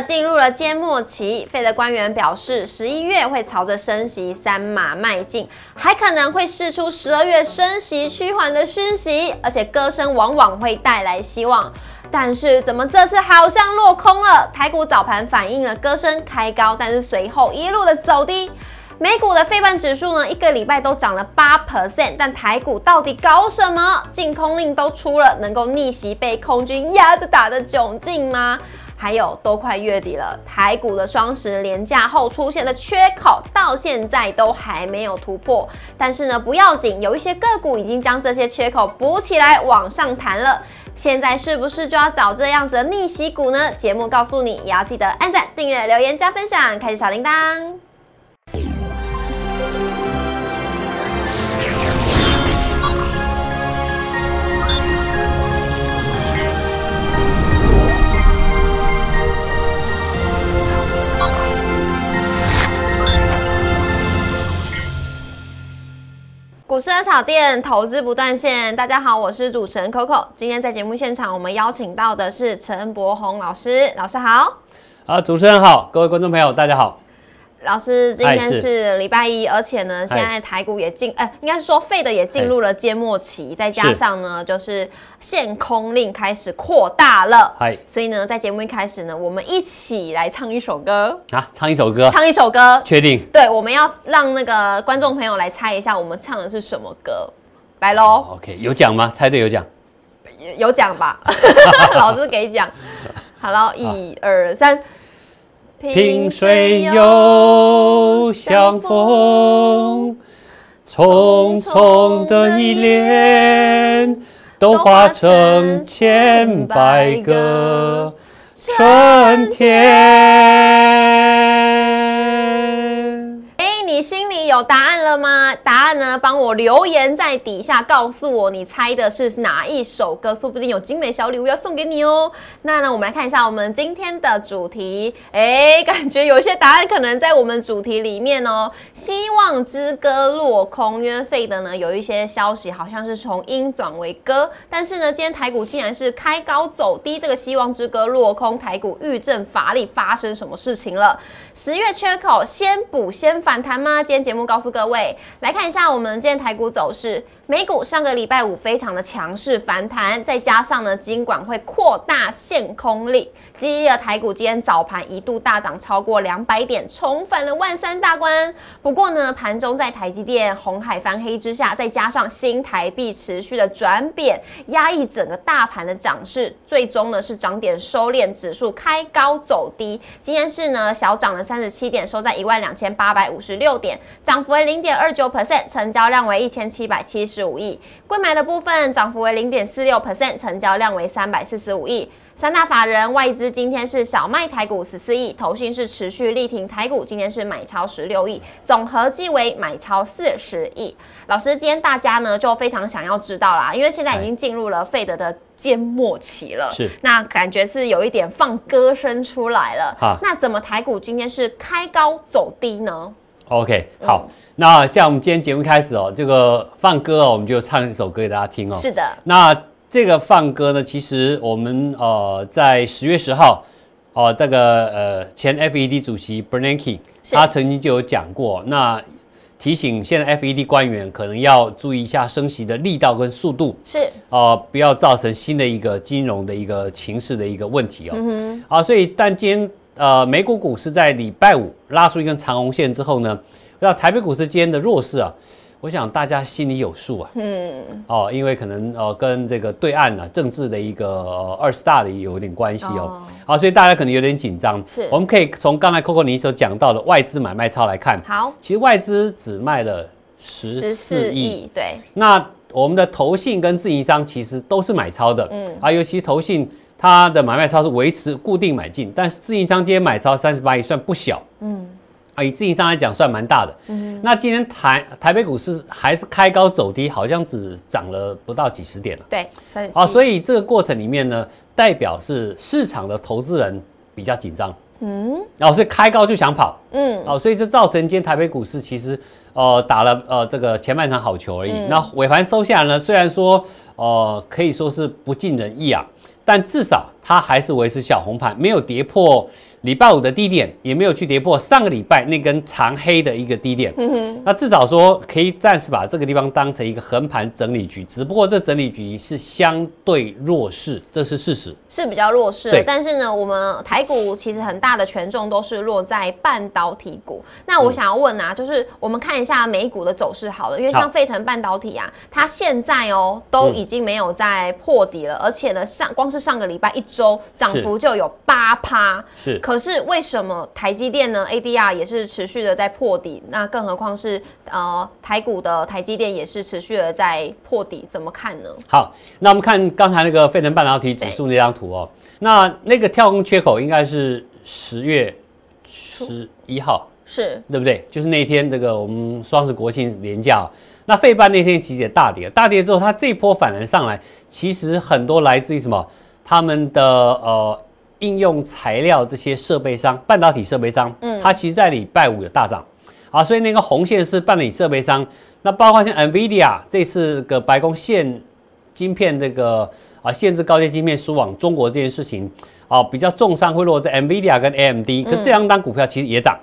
进入了缄默期，费的官员表示，十一月会朝着升息三码迈进，还可能会释出十二月升息趋缓的讯息，而且歌声往往会带来希望。但是怎么这次好像落空了？台股早盘反映了歌声开高，但是随后一路的走低。美股的费半指数呢，一个礼拜都涨了八 percent，但台股到底搞什么？禁空令都出了，能够逆袭被空军压着打的窘境吗？还有，都快月底了，台股的双十连假后出现的缺口，到现在都还没有突破。但是呢，不要紧，有一些个股已经将这些缺口补起来，往上弹了。现在是不是就要找这样子的逆袭股呢？节目告诉你，也要记得按赞、订阅、留言、加分享，开启小铃铛。股市的炒店，投资不断线。大家好，我是主持人 Coco。今天在节目现场，我们邀请到的是陈柏宏老师。老师好。啊，主持人好，各位观众朋友，大家好。老师，今天是礼拜一，而且呢，现在台股也进，哎，应该是说废的也进入了缄默期，再加上呢，就是限空令开始扩大了，所以呢，在节目一开始呢，我们一起来唱一首歌。啊，唱一首歌，唱一首歌，确定？对，我们要让那个观众朋友来猜一下，我们唱的是什么歌？来喽，OK，有奖吗？猜对有奖，有奖吧？老师给奖，好了，一二三。萍水又相逢，匆匆的一恋，都化成千百个春天。你心里有答案了吗？答案呢？帮我留言在底下，告诉我你猜的是哪一首歌，说不定有精美小礼物要送给你哦。那呢，我们来看一下我们今天的主题。哎，感觉有些答案可能在我们主题里面哦。希望之歌落空，因为费德呢有一些消息，好像是从阴转为歌。但是呢，今天台股竟然是开高走低，这个希望之歌落空，台股遇震乏力，发生什么事情了？十月缺口先补先反弹吗？那今天节目告诉各位，来看一下我们今天台股走势。美股上个礼拜五非常的强势反弹，再加上呢，金管会扩大限空力，激励了台股今天早盘一度大涨超过两百点，重返了万三大关。不过呢，盘中在台积电红海翻黑之下，再加上新台币持续的转贬，压抑整个大盘的涨势，最终呢是涨点收敛，指数开高走低。今天是呢小涨了三十七点，收在一万两千八百五十六点，涨幅为零点二九 percent，成交量为一千七百七十。十五亿，贵买的部分涨幅为零点四六 percent，成交量为三百四十五亿。三大法人外资今天是小卖台股十四亿，投信是持续力挺台股，今天是买超十六亿，总合计为买超四十亿。老师，今天大家呢就非常想要知道啦，因为现在已经进入了费德的缄默期了，是那感觉是有一点放歌声出来了。好，那怎么台股今天是开高走低呢？OK，好。那像我们今天节目开始哦，这个放歌哦，我们就唱一首歌给大家听哦。是的。那这个放歌呢，其实我们呃在十月十号哦，这个呃前 FED 主席 Bernanke 他曾经就有讲过，那提醒现在 FED 官员可能要注意一下升息的力道跟速度，是哦，不要造成新的一个金融的一个情势的一个问题哦。嗯哼。啊，所以但今天呃美股股市在礼拜五拉出一根长红线之后呢？那台北股市今天的弱势啊，我想大家心里有数啊。嗯。哦，因为可能呃跟这个对岸啊政治的一个二十大的有点关系哦。好，所以大家可能有点紧张。是。我们可以从刚才 Coco 你所讲到的外资买卖超来看。好。其实外资只卖了十四亿。对。那我们的投信跟自营商其实都是买超的。嗯。啊，尤其投信它的买卖超是维持固定买进，但是自营商今天买超三十八亿，算不小。嗯。啊，以自营商来讲，算蛮大的。嗯，那今天台台北股市还是开高走低，好像只涨了不到几十点了。对，啊，所以这个过程里面呢，代表是市场的投资人比较紧张。嗯，然后所以开高就想跑。嗯，哦，所以这造成今天台北股市其实呃打了呃这个前半场好球而已。那尾盘收下来呢，虽然说呃可以说是不尽人意啊，但至少它还是维持小红盘，没有跌破。礼拜五的低点，也没有去跌破上个礼拜那根长黑的一个低点。嗯哼，那至少说可以暂时把这个地方当成一个横盘整理局，只不过这整理局是相对弱势，这是事实，是比较弱势。但是呢，我们台股其实很大的权重都是落在半导体股。那我想要问啊，就是我们看一下美股的走势好了，因为像费城半导体啊，它现在哦都已经没有在破底了，而且呢上光是上个礼拜一周涨幅就有八趴。是。可是为什么台积电呢？ADR 也是持续的在破底，那更何况是呃台股的台积电也是持续的在破底，怎么看呢？好，那我们看刚才那个费城半导体指数那张图哦，那那个跳空缺口应该是十月十一号，是对不对？就是那天这个我们双十国庆连假，那费半那天其实也大跌，大跌之后它这一波反弹上来，其实很多来自于什么？他们的呃。应用材料这些设备商，半导体设备商，嗯，它其实在礼拜五有大涨，啊，所以那个红线是半导体设备商，那包括像 NVIDIA 这次个白宫限晶片这个啊限制高阶晶片输往中国这件事情，啊，比较重伤会落在 NVIDIA 跟 AMD，可这两档股票其实也涨，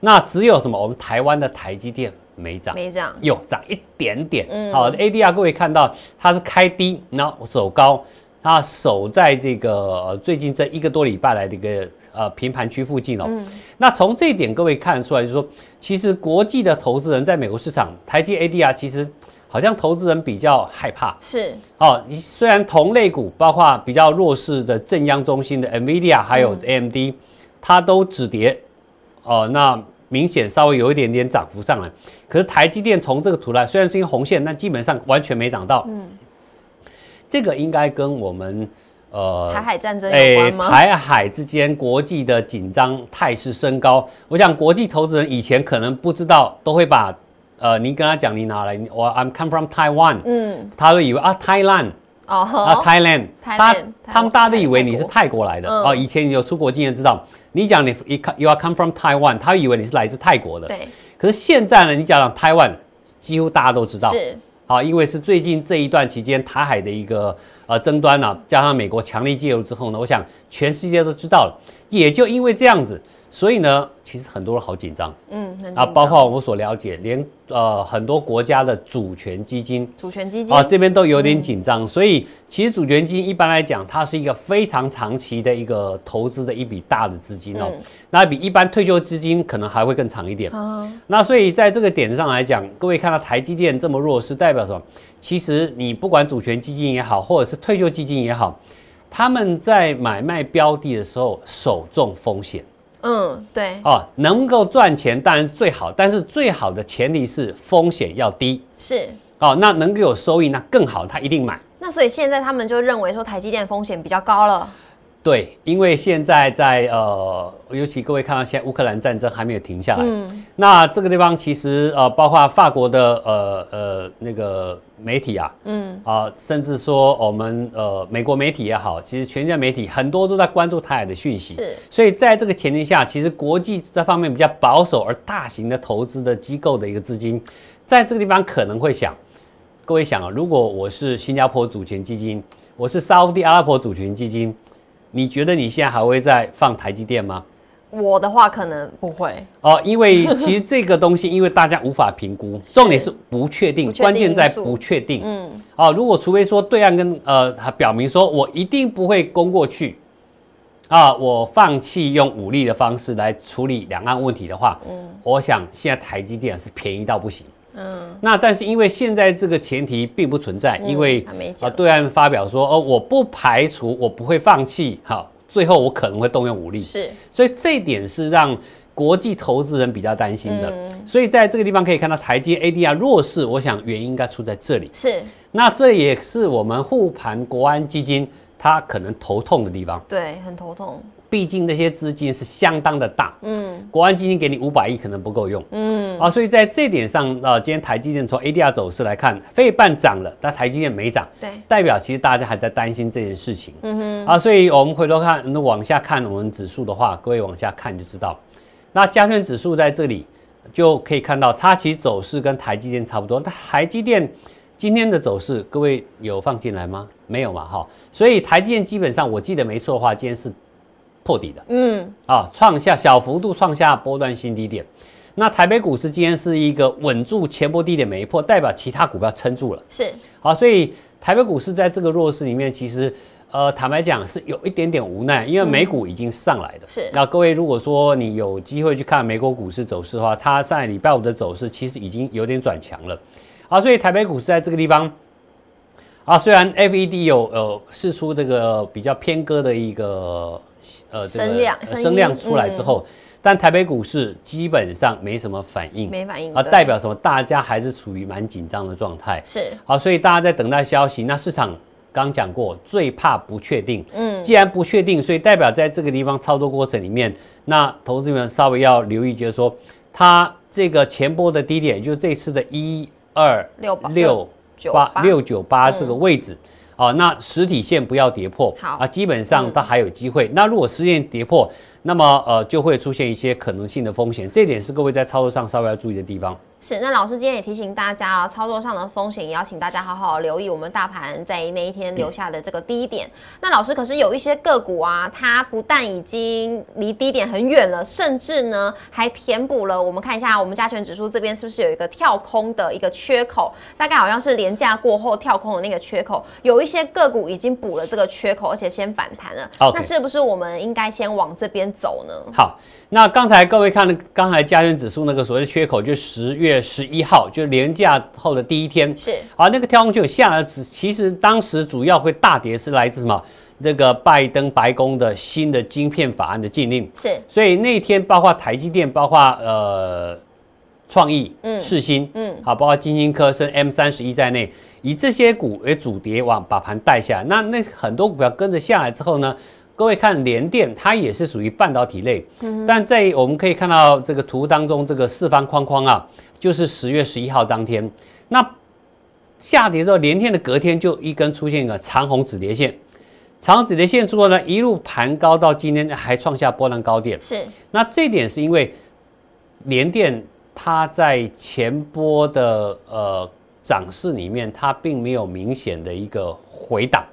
那只有什么我们台湾的台积电没涨，没涨，有涨一点点，嗯，好，ADR 各位看到它是开低，然后走高。它守在这个最近这一个多礼拜来的一个呃平盘区附近哦。嗯。那从这一点，各位看出来，就是说，其实国际的投资人在美国市场，台积 ADR 其实好像投资人比较害怕。是。哦，虽然同类股，包括比较弱势的正央中心的 NVIDIA 还有 AMD，它都止跌。哦，那明显稍微有一点点涨幅上来。可是台积电从这个图来，虽然是一个红线，但基本上完全没涨到。嗯。这个应该跟我们，呃，台海战争有关吗？台海之间国际的紧张态势升高，我想国际投资人以前可能不知道，都会把，呃，你跟他讲你哪来，我 I'm come from Taiwan，嗯，他会以为啊 Thailand，哦，啊 Thailand，他他们大家都以为你是泰国来的。哦，以前你有出国经验知道，你讲你 you are come from Taiwan，他以为你是来自泰国的，对，可是现在呢，你讲 Taiwan，几乎大家都知道。是。好，因为是最近这一段期间台海的一个呃争端呢，加上美国强力介入之后呢，我想全世界都知道了，也就因为这样子。所以呢，其实很多人好紧张，嗯，啊，包括我所了解，连呃很多国家的主权基金，主权基金啊这边都有点紧张。所以其实主权基金一般来讲，它是一个非常长期的一个投资的一笔大的资金哦，那比一般退休资金可能还会更长一点。那所以在这个点上来讲，各位看到台积电这么弱，是代表什么？其实你不管主权基金也好，或者是退休基金也好，他们在买卖标的的时候，首重风险。嗯，对哦，能够赚钱当然是最好，但是最好的前提是风险要低。是哦，那能够有收益那更好，他一定买。那所以现在他们就认为说台积电风险比较高了。对，因为现在在呃，尤其各位看到现在乌克兰战争还没有停下来，嗯，那这个地方其实呃，包括法国的呃呃那个媒体啊，嗯。啊，甚至说我们呃美国媒体也好，其实全世界媒体很多都在关注台海的讯息，是，所以在这个前提下，其实国际这方面比较保守而大型的投资的机构的一个资金，在这个地方可能会想，各位想啊，如果我是新加坡主权基金，我是沙地阿拉伯主权基金。你觉得你现在还会再放台积电吗？我的话可能不会哦，因为其实这个东西，因为大家无法评估，重点是不确定，关键在不确定。嗯，哦，如果除非说对岸跟呃，表明说我一定不会攻过去，啊，我放弃用武力的方式来处理两岸问题的话，嗯，我想现在台积电是便宜到不行。嗯，那但是因为现在这个前提并不存在，因为啊，对岸发表说，哦，我不排除我不会放弃，好，最后我可能会动用武力，是，所以这一点是让国际投资人比较担心的。所以在这个地方可以看到台积 ADR 弱势，我想原因应该出在这里。是，那这也是我们护盘国安基金它可能头痛的地方。对，很头痛。毕竟那些资金是相当的大，嗯，国安基金给你五百亿可能不够用，嗯，啊，所以在这点上，啊，今天台积电从 ADR 走势来看，费半涨了，但台积电没涨，对，代表其实大家还在担心这件事情，嗯哼，啊，所以我们回头看，那往下看我们指数的话，各位往下看就知道，那加权指数在这里就可以看到，它其实走势跟台积电差不多，那台积电今天的走势，各位有放进来吗？没有嘛，哈，所以台积电基本上我记得没错的话，今天是。破底的，嗯，啊，创下小幅度创下波段新低点。那台北股市今天是一个稳住前波低点没破，代表其他股票撑住了，是好，所以台北股市在这个弱势里面，其实呃，坦白讲是有一点点无奈，因为美股已经上来了。是那各位如果说你有机会去看美国股市走势的话，它上礼拜五的走势其实已经有点转强了。好，所以台北股市在这个地方。啊，虽然 FED 有呃试出这个比较偏鸽的一个呃声量声量出来之后，但台北股市基本上没什么反应，没反应啊，代表什么？大家还是处于蛮紧张的状态。是好，所以大家在等待消息。那市场刚讲过，最怕不确定。嗯，既然不确定，所以代表在这个地方操作过程里面，那投资人稍微要留意，就是说它这个前波的低点，就是这次的一二六六九。八六九八这个位置，啊，那实体线不要跌破，好啊，基本上它还有机会。那如果实体线跌破，那么呃就会出现一些可能性的风险，这点是各位在操作上稍微要注意的地方。是，那老师今天也提醒大家啊，操作上的风险也要请大家好好留意我们大盘在那一天留下的这个低点。那老师可是有一些个股啊，它不但已经离低点很远了，甚至呢还填补了。我们看一下我们加权指数这边是不是有一个跳空的一个缺口？大概好像是廉价过后跳空的那个缺口，有一些个股已经补了这个缺口，而且先反弹了。那是不是我们应该先往这边走呢？好。那刚才各位看了刚才加权指数那个所谓的缺口，就十月十一号，就连假后的第一天，是好，那个跳空就有下来。其实当时主要会大跌是来自什么？这个拜登白宫的新的晶片法案的禁令，是。所以那天包括台积电，包括呃创意、嗯，世新，嗯，好，包括金星科、升 M 三十一在内，以这些股为主跌往把盘带下来。那那很多股票跟着下来之后呢？各位看联电，它也是属于半导体类，但在我们可以看到这个图当中，这个四方框框啊，就是十月十一号当天，那下跌之后，联电的隔天就一根出现一个长红止跌线，长红止跌线之后呢，一路盘高到今天还创下波浪高点。是，那这点是因为联电它在前波的呃涨势里面，它并没有明显的一个回档，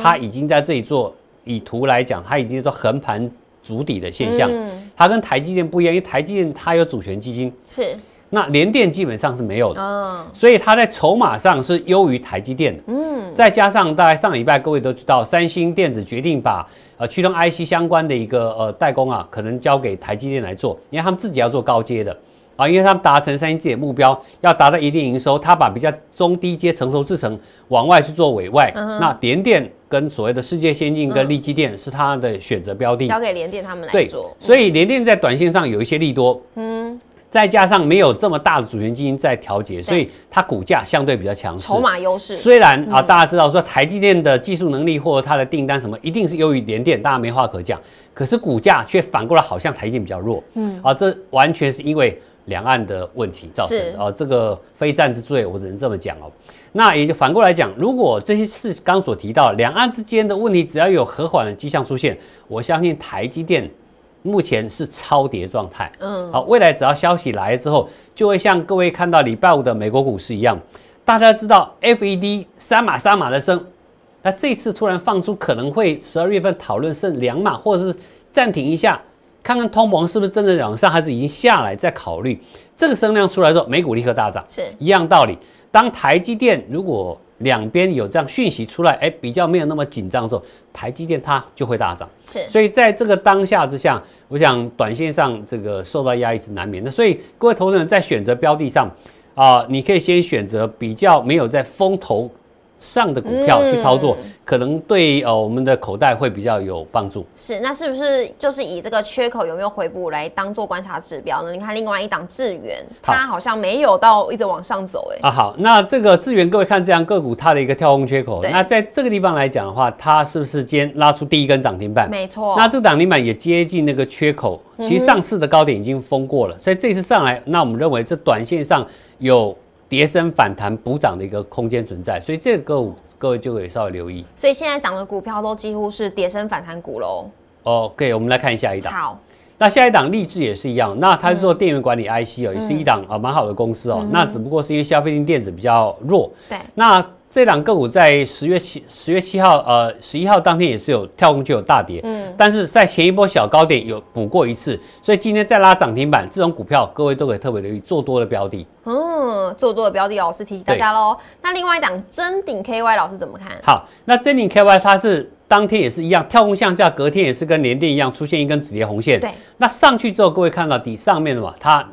它已经在这里做。以图来讲，它已经是横盘筑底的现象。嗯，它跟台积电不一样，因为台积电它有主权基金，是那联电基本上是没有的。嗯，所以它在筹码上是优于台积电的。嗯，再加上大概上礼拜各位都知道，三星电子决定把呃驱动 IC 相关的一个呃代工啊，可能交给台积电来做，因为他们自己要做高阶的。啊，因为他们达成三星自己的目标，要达到一定营收，他把比较中低阶成熟制程往外去做委外。那联电跟所谓的世界先进跟力基电是他的选择标的，交给联电他们来做。所以联电在短线上有一些利多，嗯，再加上没有这么大的主权基金在调节，所以它股价相对比较强势，筹码优势。虽然啊，大家知道说台积电的技术能力或者它的订单什么一定是优于联电，大家没话可讲。可是股价却反过来好像台积电比较弱，嗯，啊，这完全是因为。两岸的问题造成的哦，这个非战之罪，我只能这么讲哦。那也就反过来讲，如果这些事刚所提到，两岸之间的问题只要有和缓的迹象出现，我相信台积电目前是超跌状态。嗯，好，未来只要消息来之后，就会像各位看到礼拜五的美国股市一样，大家知道 FED 三码三码的升，那这次突然放出可能会十二月份讨论剩两码，或者是暂停一下。看看通膨是不是真的往上，还是已经下来？再考虑这个声量出来之后，美股立刻大涨，是一样道理。当台积电如果两边有这样讯息出来，哎，比较没有那么紧张的时候，台积电它就会大涨。是，所以在这个当下之下，我想短线上这个受到压抑是难免的。所以各位投资人在选择标的上啊，你可以先选择比较没有在风头。上的股票去操作，可能对呃我们的口袋会比较有帮助。是，那是不是就是以这个缺口有没有回补来当做观察指标呢？你看另外一档智源，它好像没有到一直往上走，哎。啊好，那这个智源各位看这样个股它的一个跳空缺口，那在这个地方来讲的话，它是不是今天拉出第一根涨停板？没错。那这个涨停板也接近那个缺口，其实上市的高点已经封过了，所以这次上来，那我们认为这短线上有。跌升反弹补涨的一个空间存在，所以这个各位就可以稍微留意。所以现在涨的股票都几乎是跌升反弹股喽。哦 OK，我们来看下一档。好，那下一档励志也是一样，那它是做电源管理 IC 哦，也是一档啊蛮好的公司哦。那只不过是因为消费性电子比较弱。对。那这档个股在十月七十月七号呃十一号当天也是有跳空就有大跌，嗯，但是在前一波小高点有补过一次，所以今天再拉涨停板，这种股票各位都可以特别留意做多的标的。嗯，做多的标的，老师提醒大家喽。那另外一档真顶 KY 老师怎么看？好，那真顶 KY 它是当天也是一样跳空向下，隔天也是跟联电一样出现一根止跌红线。对，那上去之后，各位看到底上面的嘛，它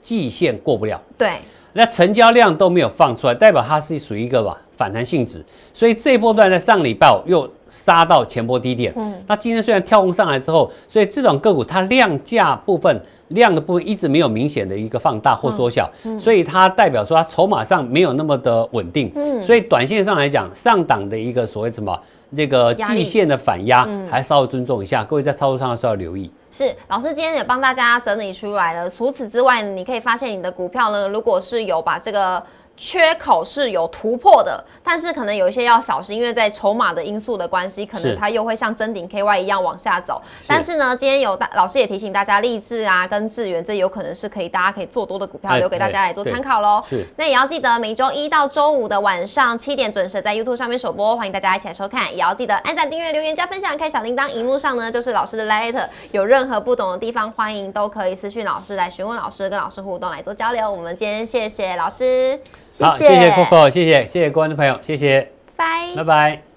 季线过不了。对。那成交量都没有放出来，代表它是属于一个吧反弹性质，所以这一波段在上礼拜又杀到前波低点。嗯，那今天虽然跳空上来之后，所以这种个股它量价部分量的部分一直没有明显的一个放大或缩小，嗯所以它代表说它筹码上没有那么的稳定。嗯，所以短线上来讲，上档的一个所谓什么？这个季线的反压，还稍微尊重一下，各位在操作上是要留意。是，老师今天也帮大家整理出来了。除此之外，你可以发现你的股票呢，如果是有把这个。缺口是有突破的，但是可能有一些要小心，因为在筹码的因素的关系，可能它又会像真顶 KY 一样往下走。但是呢，今天有大老师也提醒大家，励志啊跟智源，这有可能是可以大家可以做多的股票，留给大家来做参考喽。是，那也要记得每周一到周五的晚上七点准时在 YouTube 上面首播，欢迎大家一起来收看。也要记得按赞、订阅、留言、加分享、开小铃铛。荧幕上呢就是老师的 Light，有任何不懂的地方，欢迎都可以私讯老师来询问老师，跟老师互动来做交流。我们今天谢谢老师。好，谢谢。Coco，谢谢谢谢观众朋友，谢谢，拜。拜拜。